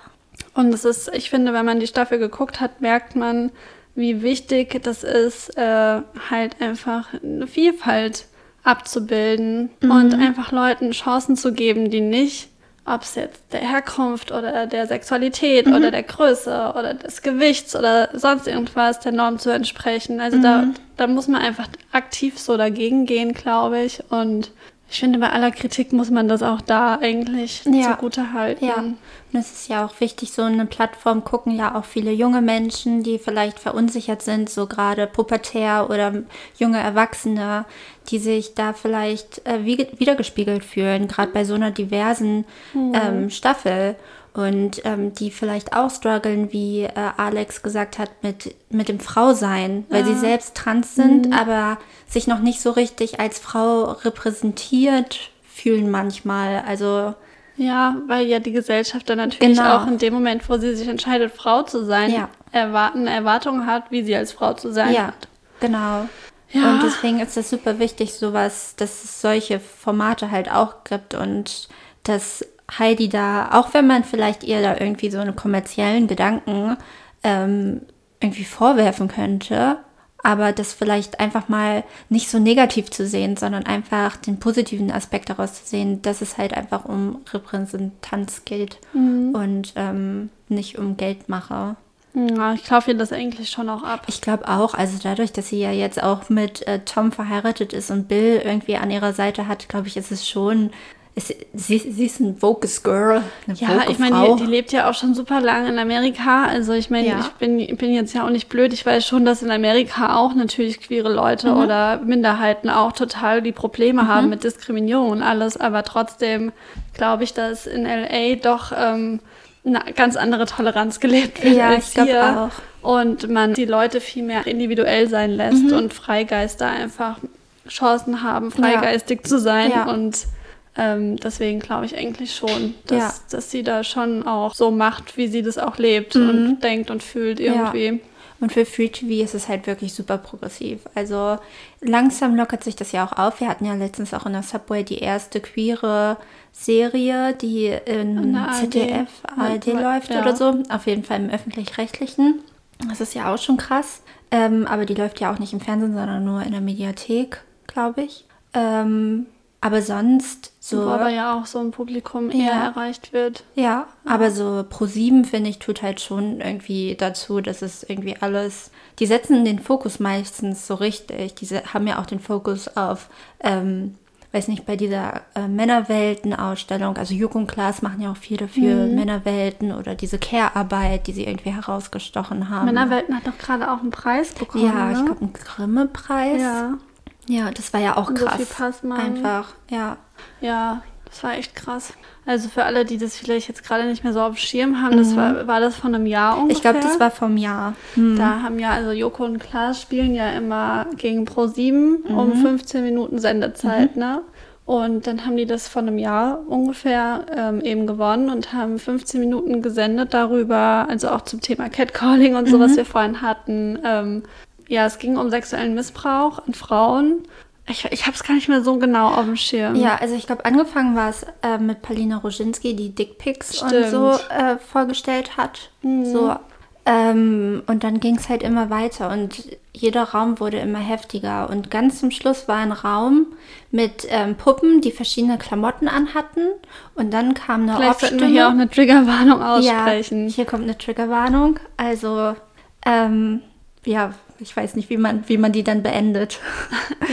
Und es ist, ich finde, wenn man die Staffel geguckt hat, merkt man, wie wichtig das ist, äh, halt einfach eine Vielfalt abzubilden und einfach Leuten Chancen zu geben, die nicht, ob es jetzt der Herkunft oder der Sexualität oder der Größe oder des Gewichts oder sonst irgendwas der Norm zu entsprechen. Also da, da muss man einfach aktiv so dagegen gehen, glaube ich. Und ich finde, bei aller Kritik muss man das auch da eigentlich Ja. zugute halten. ja. Und es ist ja auch wichtig, so eine Plattform gucken ja auch viele junge Menschen, die vielleicht verunsichert sind, so gerade pubertär oder junge Erwachsene, die sich da vielleicht äh, wie, wiedergespiegelt fühlen, gerade bei so einer diversen ähm, Staffel. Und ähm, die vielleicht auch strugglen, wie äh, Alex gesagt hat, mit, mit dem Frausein, weil sie selbst trans sind, aber sich noch nicht so richtig als Frau repräsentiert fühlen manchmal. Also Ja, weil ja die Gesellschaft dann natürlich Genau. auch in dem Moment, wo sie sich entscheidet, Frau zu sein, Ja. erwarten, Erwartungen hat, wie sie als Frau zu sein Ja, hat. genau. Ja. Und deswegen ist es super wichtig, sowas, dass es solche Formate halt auch gibt und dass Heidi da, auch wenn man vielleicht ihr da irgendwie so einen kommerziellen Gedanken ähm, irgendwie vorwerfen könnte, aber das vielleicht einfach mal nicht so negativ zu sehen, sondern einfach den positiven Aspekt daraus zu sehen, dass es halt einfach um Repräsentanz geht und ähm, nicht um Geldmache. Ja, ich kaufe ihr das eigentlich schon auch ab. Ich glaube auch, also dadurch, dass sie ja jetzt auch mit äh, Tom verheiratet ist und Bill irgendwie an ihrer Seite hat, glaube ich, ist es schon. Ist, sie, sie ist ein Vogus Girl, eine Ja, Vogue ich meine, die, die lebt ja auch schon super lange in Amerika. Also ich meine, Ja. ich bin, bin jetzt ja auch nicht blöd. Ich weiß schon, dass in Amerika auch natürlich queere Leute Mhm. oder Minderheiten auch total die Probleme haben mit Diskriminierung und alles. Aber trotzdem glaube ich, dass in LA doch ähm, eine ganz andere Toleranz gelebt wird Ja, als ich hier. auch. Und man die Leute viel mehr individuell sein lässt Mhm. und Freigeister einfach Chancen haben, freigeistig zu sein. Ja. Und ähm, deswegen glaube ich eigentlich schon, dass, Ja. dass sie da schon auch so macht, wie sie das auch lebt und denkt und fühlt irgendwie. Und für Free TV ist es halt wirklich super progressiv. Also langsam lockert sich das ja auch auf. Wir hatten ja letztens auch in der Subway die erste queere Serie, die in. ZDF, ARD Ja. läuft Ja. oder so. Auf jeden Fall im öffentlich-rechtlichen. Das ist ja auch schon krass. Ähm, aber die läuft ja auch nicht im Fernsehen, sondern nur in der Mediathek, glaube ich. Ähm, aber sonst so. Wo aber ja auch so ein Publikum Ja. eher erreicht wird. Ja, aber so Pro7 finde ich tut halt schon irgendwie dazu, dass es irgendwie alles. Die setzen den Fokus meistens so richtig. Diese haben ja auch den Fokus auf ähm, weiß nicht, bei dieser äh, Männerwelten-Ausstellung, also Juk und Klaas machen ja auch viele für Mhm. Männerwelten oder diese Care-Arbeit, die sie irgendwie herausgestochen haben. Männerwelten hat doch gerade auch einen Preis bekommen. Ja, ne? ich glaube, einen Grimme-Preis. Ja, Ja, das war ja auch krass. Sophie Passmann. Einfach, ja. ja, das war echt krass. Also für alle, die das vielleicht jetzt gerade nicht mehr so auf dem Schirm haben, das war, war das von einem Jahr ungefähr. Mhm. Ich glaube, das war vom Jahr. Hm. Da haben ja, also Joko und Klaas spielen ja immer gegen Pro7 Mhm. um 15 Minuten Sendezeit, ne? Und dann haben die das von einem Jahr ungefähr ähm, eben gewonnen und haben 15 Minuten gesendet darüber, also auch zum Thema Catcalling und so, Mhm. was wir vorhin hatten. Ähm, ja, es ging um sexuellen Missbrauch an Frauen. Ich, ich habe es gar nicht mehr so genau auf dem Schirm. Ja, also ich glaube, angefangen war es äh, mit Paulina Roginski, die Dickpics und. Mhm. so äh, vorgestellt hat. So. Ähm, und dann ging es halt immer weiter und jeder Raum wurde immer heftiger. Und ganz zum Schluss war ein Raum mit ähm, Puppen, die verschiedene Klamotten anhatten. Und dann kam eine Vielleicht sollten wir hier auch eine Triggerwarnung Ja, aussprechen. hier kommt eine Triggerwarnung. Also, ähm, ja, ich weiß nicht, wie man, wie man die dann beendet.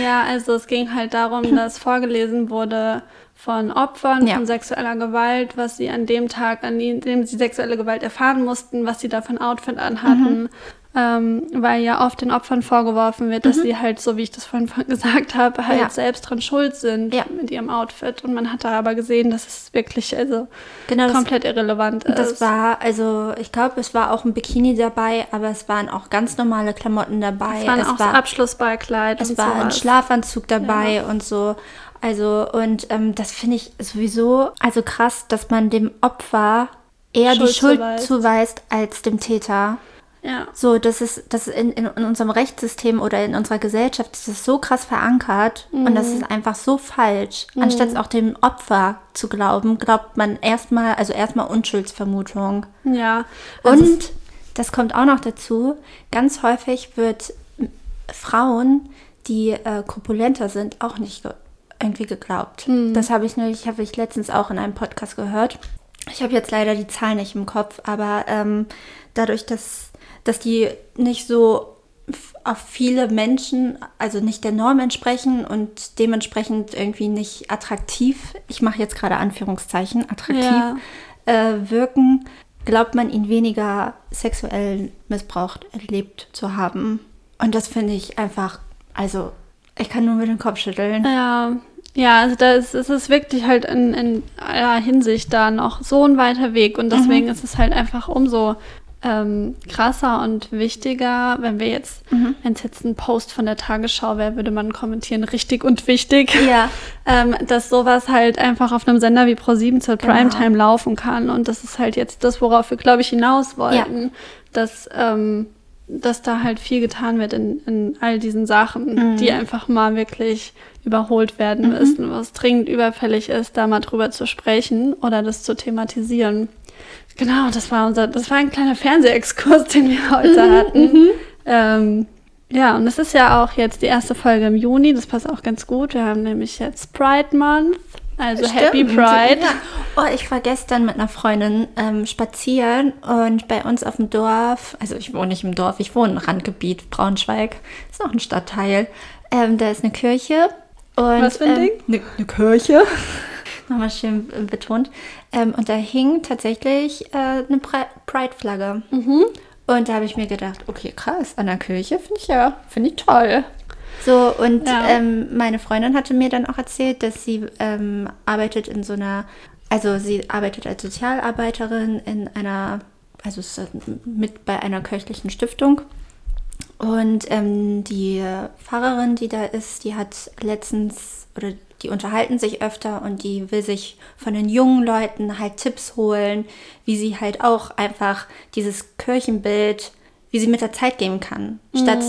Ja, also es ging halt darum, dass vorgelesen wurde von Opfern Ja. von sexueller Gewalt, was sie an dem Tag, an dem sie sexuelle Gewalt erfahren mussten, was sie da für ein Outfit anhatten. Mhm. Ähm, weil ja oft den Opfern vorgeworfen wird, dass sie halt, so wie ich das vorhin gesagt habe, halt Mhm. Ja. selbst dran schuld sind Ja. mit ihrem Outfit. Und man hat da aber gesehen, dass es wirklich also Genau, das- komplett irrelevant ist. Das war, also ich glaube, es war auch ein Bikini dabei, aber es waren auch ganz normale Klamotten dabei. es waren auch war, das Abschlussballkleid es und war ein sowas. Schlafanzug dabei und so. Also, und ähm, das finde ich sowieso also krass, dass man dem Opfer eher Schuld die Schuld zuweist. zuweist als dem Täter. Ja. So, das ist, das ist in, in, unserem Rechtssystem oder in unserer Gesellschaft das ist so krass verankert und das ist einfach so falsch. Anstatt auch dem Opfer zu glauben, glaubt man erstmal, also erstmal Unschuldsvermutung. Ja. Also Und das kommt auch noch dazu, ganz häufig wird Frauen, die äh, korpulenter sind, auch nicht ge irgendwie geglaubt. Hm. Das habe ich nämlich, habe ich letztens auch in einem Podcast gehört. Ich habe jetzt leider die Zahl nicht im Kopf, aber ähm, dadurch, dass, dass die nicht so auf viele Menschen, also nicht der Norm entsprechen und dementsprechend irgendwie nicht attraktiv, ich mache jetzt gerade Anführungszeichen, attraktiv Ja. äh, wirken, glaubt man ihn weniger sexuell missbraucht erlebt zu haben. Und das finde ich einfach, also ich kann nur mit dem Kopf schütteln. Ja, ja, also da ist, es ist wirklich halt in, in aller Hinsicht da noch so ein weiter Weg und deswegen Mhm. ist es halt einfach umso ähm, krasser und wichtiger, wenn wir jetzt, Mhm. wenn es jetzt ein Post von der Tagesschau wäre, würde man kommentieren, richtig und wichtig, Ja. ähm, dass sowas halt einfach auf einem Sender wie Pro7 zur Genau. Primetime laufen kann und das ist halt jetzt das, worauf wir, glaube ich, hinaus wollten, dass, ähm, dass da halt viel getan wird in, in all diesen Sachen, Mhm. die einfach mal wirklich überholt werden müssen, was dringend überfällig ist, da mal drüber zu sprechen oder das zu thematisieren. Genau, das war unser, das war ein kleiner Fernsehexkurs, den wir heute Mhm, hatten. Ähm, ja, und es ist ja auch jetzt die erste Folge im Juni, das passt auch ganz gut. Wir haben nämlich jetzt Pride Month, also Happy Stimmt, Pride. Ja. Oh, ich war gestern mit einer Freundin ähm, spazieren und bei uns auf dem Dorf, also ich wohne nicht im Dorf, ich wohne im Randgebiet, Braunschweig, ist noch ein Stadtteil. Ähm, da ist eine Kirche. Und, Was für ein ähm, Ding? Eine, eine Kirche. Nochmal schön äh, betont. Ähm, und da hing tatsächlich äh, eine Pri- Pride-Flagge. Mhm. Und da habe ich mir gedacht, okay, krass, an der Kirche finde ich ja, finde ich toll. So, und Ja. ähm, meine Freundin hatte mir dann auch erzählt, dass sie ähm, arbeitet in so einer, also sie arbeitet als Sozialarbeiterin in einer, also mit bei einer kirchlichen Stiftung. Und ähm, die Pfarrerin, die da ist, die hat letztens, oder die unterhalten sich öfter und die will sich von den jungen Leuten halt Tipps holen, wie sie halt auch einfach dieses Kirchenbild, wie sie mit der Zeit gehen kann. Statt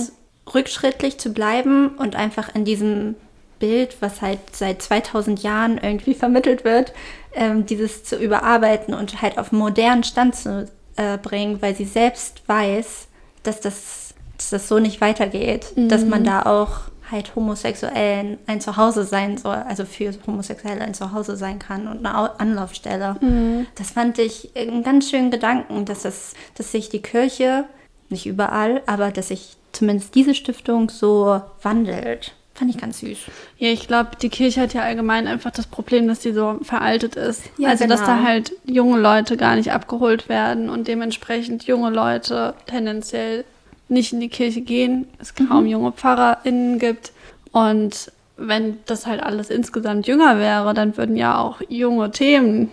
rückschrittlich zu bleiben und einfach in diesem Bild, was halt seit 2000 Jahren irgendwie vermittelt wird, ähm, dieses zu überarbeiten und halt auf modernen Stand zu äh, bringen, weil sie selbst weiß, dass das, dass das so nicht weitergeht, dass man da auch halt Homosexuellen ein Zuhause sein soll, also für Homosexuelle ein Zuhause sein kann und eine Au- Anlaufstelle. Das fand ich einen ganz schönen Gedanken, dass, das, dass sich die Kirche, nicht überall, aber dass sich zumindest diese Stiftung so wandelt. Fand ich ganz süß. Ja, ich glaube, die Kirche hat ja allgemein einfach das Problem, dass die so veraltet ist. Ja, also, dass da genau. halt junge Leute gar nicht abgeholt werden und dementsprechend junge Leute tendenziell nicht in die Kirche gehen, es kaum junge PfarrerInnen gibt. Und wenn das halt alles insgesamt jünger wäre, dann würden ja auch junge Themen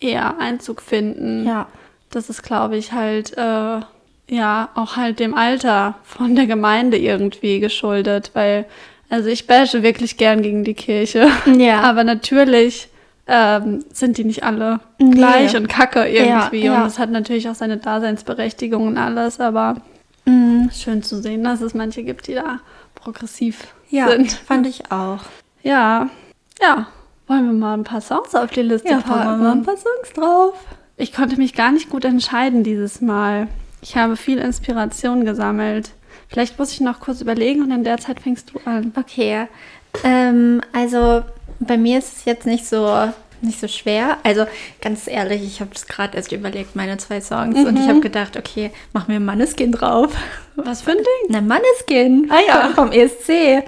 eher Einzug finden. Ja. Das ist, glaube ich, halt, äh, ja, auch halt dem Alter von der Gemeinde irgendwie geschuldet, weil, also ich bashe wirklich gern gegen die Kirche. Ja. Aber natürlich ähm, sind die nicht alle Nee. gleich und kacke irgendwie. Ja, ja. Und es hat natürlich auch seine Daseinsberechtigung und alles, aber schön zu sehen, dass es manche gibt, die da progressiv Ja, sind. fand ich auch. Ja, ja. Wollen wir mal ein paar Songs auf die Liste Ja, packen wir mal ein paar Songs drauf. Ich konnte mich gar nicht gut entscheiden dieses Mal. Ich habe viel Inspiration gesammelt. Vielleicht muss ich noch kurz überlegen und in der Zeit fängst du an. Okay. Ähm, also bei mir ist es jetzt nicht so nicht so schwer. Also ganz ehrlich, ich habe es gerade erst überlegt, meine zwei Songs. Und ich habe gedacht, okay, mach mir Manneskin drauf. Was für ein Ding? Na, Manneskin. Ah, ja. Vom ESC.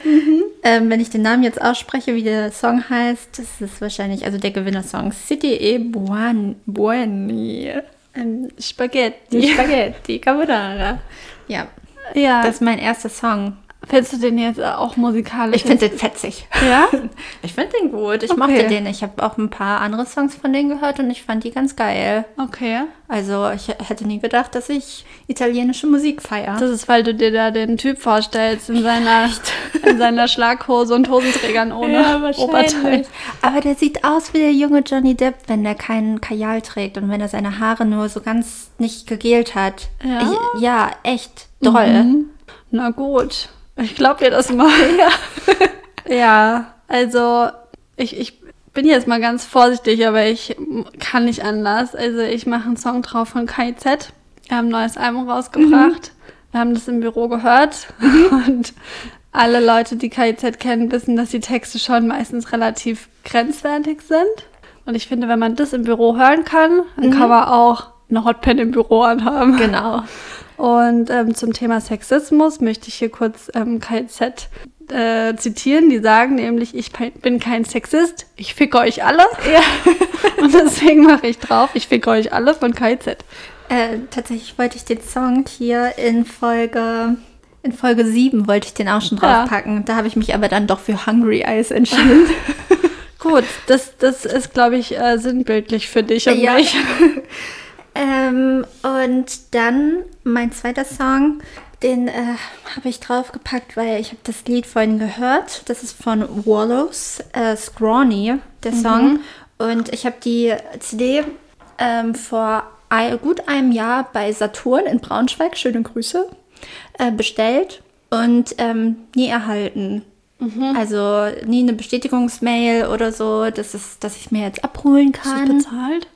Ähm, wenn ich den Namen jetzt ausspreche, wie der Song heißt, das ist wahrscheinlich, also der Gewinnersong City e Buon, Buoni. Ähm, Spaghetti. Die Spaghetti Carbonara. Ja, Ja, das ist mein erster Song. Findest du den jetzt auch musikalisch? Ich finde den fetzig. Ja? Ich finde den gut. Ich Okay. mochte den. Ich habe auch ein paar andere Songs von denen gehört und ich fand die ganz geil. Okay. Also ich hätte nie gedacht, dass ich italienische Musik feiere. Das ist, weil du dir da den Typ vorstellst in seiner, in seiner Schlaghose und Hosenträgern ohne Oberteil. Aber der sieht aus wie der junge Johnny Depp, wenn der keinen Kajal trägt und wenn er seine Haare nur so ganz nicht gegelt hat. Ja? Ich, ja, echt doll. Mhm. Na gut, ich glaube dir das mal. Ja, ja also ich, ich bin jetzt mal ganz vorsichtig, aber ich kann nicht anders. Also ich mache einen Song drauf von KIZ. Wir haben ein neues Album rausgebracht. Wir haben das im Büro gehört und alle Leute, die KIZ kennen, wissen, dass die Texte schon meistens relativ grenzwertig sind. Und ich finde, wenn man das im Büro hören kann, dann kann man auch eine Hotpen im Büro anhaben. Genau. Und ähm, zum Thema Sexismus möchte ich hier kurz ähm, KZ äh, zitieren. Die sagen nämlich, ich bin kein Sexist, ich ficke euch alle. Ja. Und deswegen mache ich drauf, ich ficke euch alle von KZ. Äh, tatsächlich wollte ich den Song hier in Folge in Folge 7 wollte ich den auch schon Ja. draufpacken. Da habe ich mich aber dann doch für Hungry Eyes entschieden. Gut, das, das ist, glaube ich, äh, sinnbildlich für dich und Ja. mich. ähm, und dann mein zweiter Song, den äh, habe ich draufgepackt, weil ich habe das Lied vorhin gehört. Das ist von Wallows, äh, Scrawny, der Song. Und ich habe die CD ähm, vor ein, gut einem Jahr bei Saturn in Braunschweig, schöne Grüße, äh, bestellt und ähm, nie erhalten. Also nie eine Bestätigungsmail oder so, dass, es, dass ich mir jetzt abholen kann bezahlt?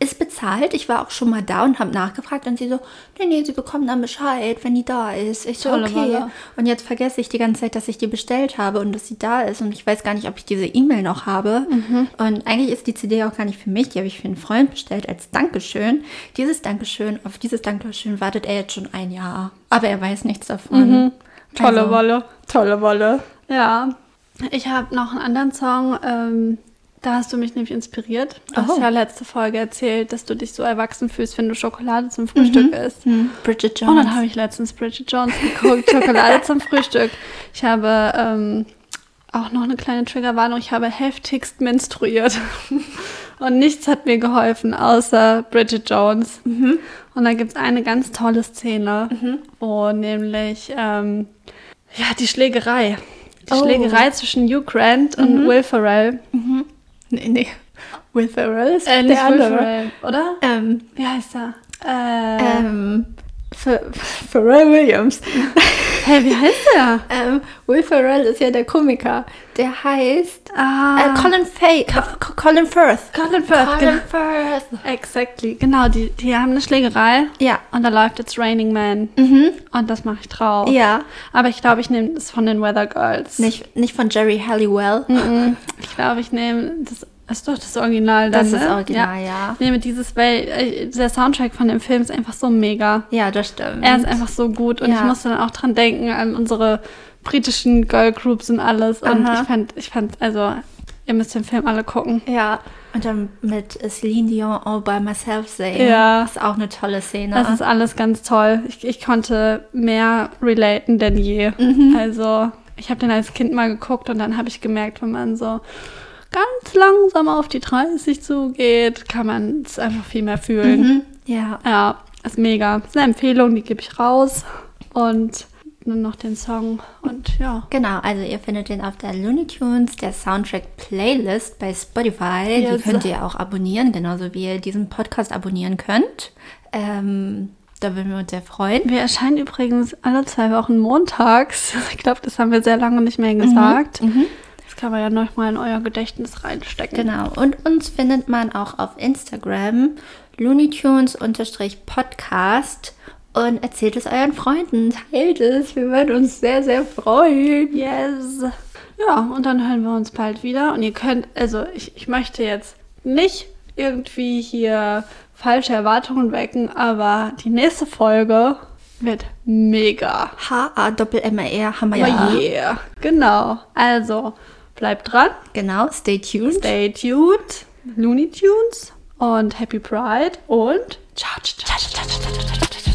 Ist bezahlt. Ich war auch schon mal da und habe nachgefragt und sie so, nee, nee, sie bekommen dann Bescheid, wenn die da ist. Ich so, okay. Walle. Und jetzt vergesse ich die ganze Zeit, dass ich die bestellt habe und dass sie da ist und ich weiß gar nicht, ob ich diese E-Mail noch habe. Mhm. Und eigentlich ist die CD auch gar nicht für mich, die habe ich für einen Freund bestellt als Dankeschön. Dieses Dankeschön, auf dieses Dankeschön wartet er jetzt schon ein Jahr. Aber er weiß nichts davon. Tolle Also, Wolle. Tolle Wolle. Ja, ich habe noch einen anderen Song. Ähm, da hast du mich nämlich inspiriert. Du Oh. hast ja letzte Folge erzählt, dass du dich so erwachsen fühlst, wenn du Schokolade zum Frühstück isst. Hm. Bridget Und Jones. dann habe ich letztens Bridget Jones geguckt, Schokolade zum Frühstück. Ich habe ähm, auch noch eine kleine Triggerwarnung. Ich habe heftigst menstruiert. Und nichts hat mir geholfen, außer Bridget Jones. Und da gibt es eine ganz tolle Szene, wo nämlich ähm, ja, die Schlägerei. Die Oh. Schlägerei zwischen Hugh Grant und Will Ferrell. Nee, nee. Will Ferrell ist Äh, der nicht Will andere. Ferrell, oder? Ähm, Wie heißt er? Äh, ähm, Fer Pharrell Williams. hey, wie heißt er? Ähm, Will Ferrell ist ja der Komiker. Der heißt Ah, äh, Colin Fay, Co Colin Firth. Colin Firth. Colin genau. Firth. Exactly. Genau, die, die haben eine Schlägerei. Ja. Und da läuft jetzt Raining Man. Mhm. Und das mache ich drauf. Ja. Aber ich glaube, ich nehme das von den Weather Girls. Nicht, nicht von Jerry Halliwell. Mhm. Ich glaube, ich nehme das. Ist doch das Original dann, Das ist ne? original, ja. Ich nehme dieses, weil äh, der Soundtrack von dem Film ist einfach so mega. Ja, das stimmt. Er ist einfach so gut und Ja. ich musste dann auch dran denken an unsere britischen Girl Groups und alles. Und Aha. ich fand, ich fand, also, ihr müsst den Film alle gucken. Ja. Und dann mit Celine Dion All by Myself singen. Ja. Das ist auch eine tolle Szene. Das ist alles ganz toll. Ich, ich konnte mehr relaten denn je. Also, ich habe den als Kind mal geguckt und dann habe ich gemerkt, wenn man so ganz langsam auf die 30 zugeht, kann man es einfach viel mehr fühlen. mhm. Ja. Ja, ist mega. Das ist eine Empfehlung, die gebe ich raus. Und dann noch den Song. Und ja. Genau, also ihr findet den auf der Looney Tunes, der Soundtrack Playlist bei Spotify. Yes. Die könnt ihr auch abonnieren, genauso wie ihr diesen Podcast abonnieren könnt. Ähm, da würden wir uns sehr freuen. Wir erscheinen übrigens alle zwei Wochen montags. Ich glaube, das haben wir sehr lange nicht mehr gesagt. Das kann man ja noch mal in euer Gedächtnis reinstecken. Genau, und uns findet man auch auf Instagram looneytunes-podcast und erzählt es euren Freunden, teilt es, wir würden uns sehr, sehr freuen. Yes. Ja, und dann hören wir uns bald wieder. Und ihr könnt, also ich, ich möchte jetzt nicht irgendwie hier falsche Erwartungen wecken, aber die nächste Folge wird mega. H-A-Doppel-M-R haben wir Oh ja. yeah. Genau. Also, bleibt dran. Genau, stay tuned. Stay tuned. Looney Tunes und Happy Pride und ciao, ciao, ciao, ciao, ciao, ciao.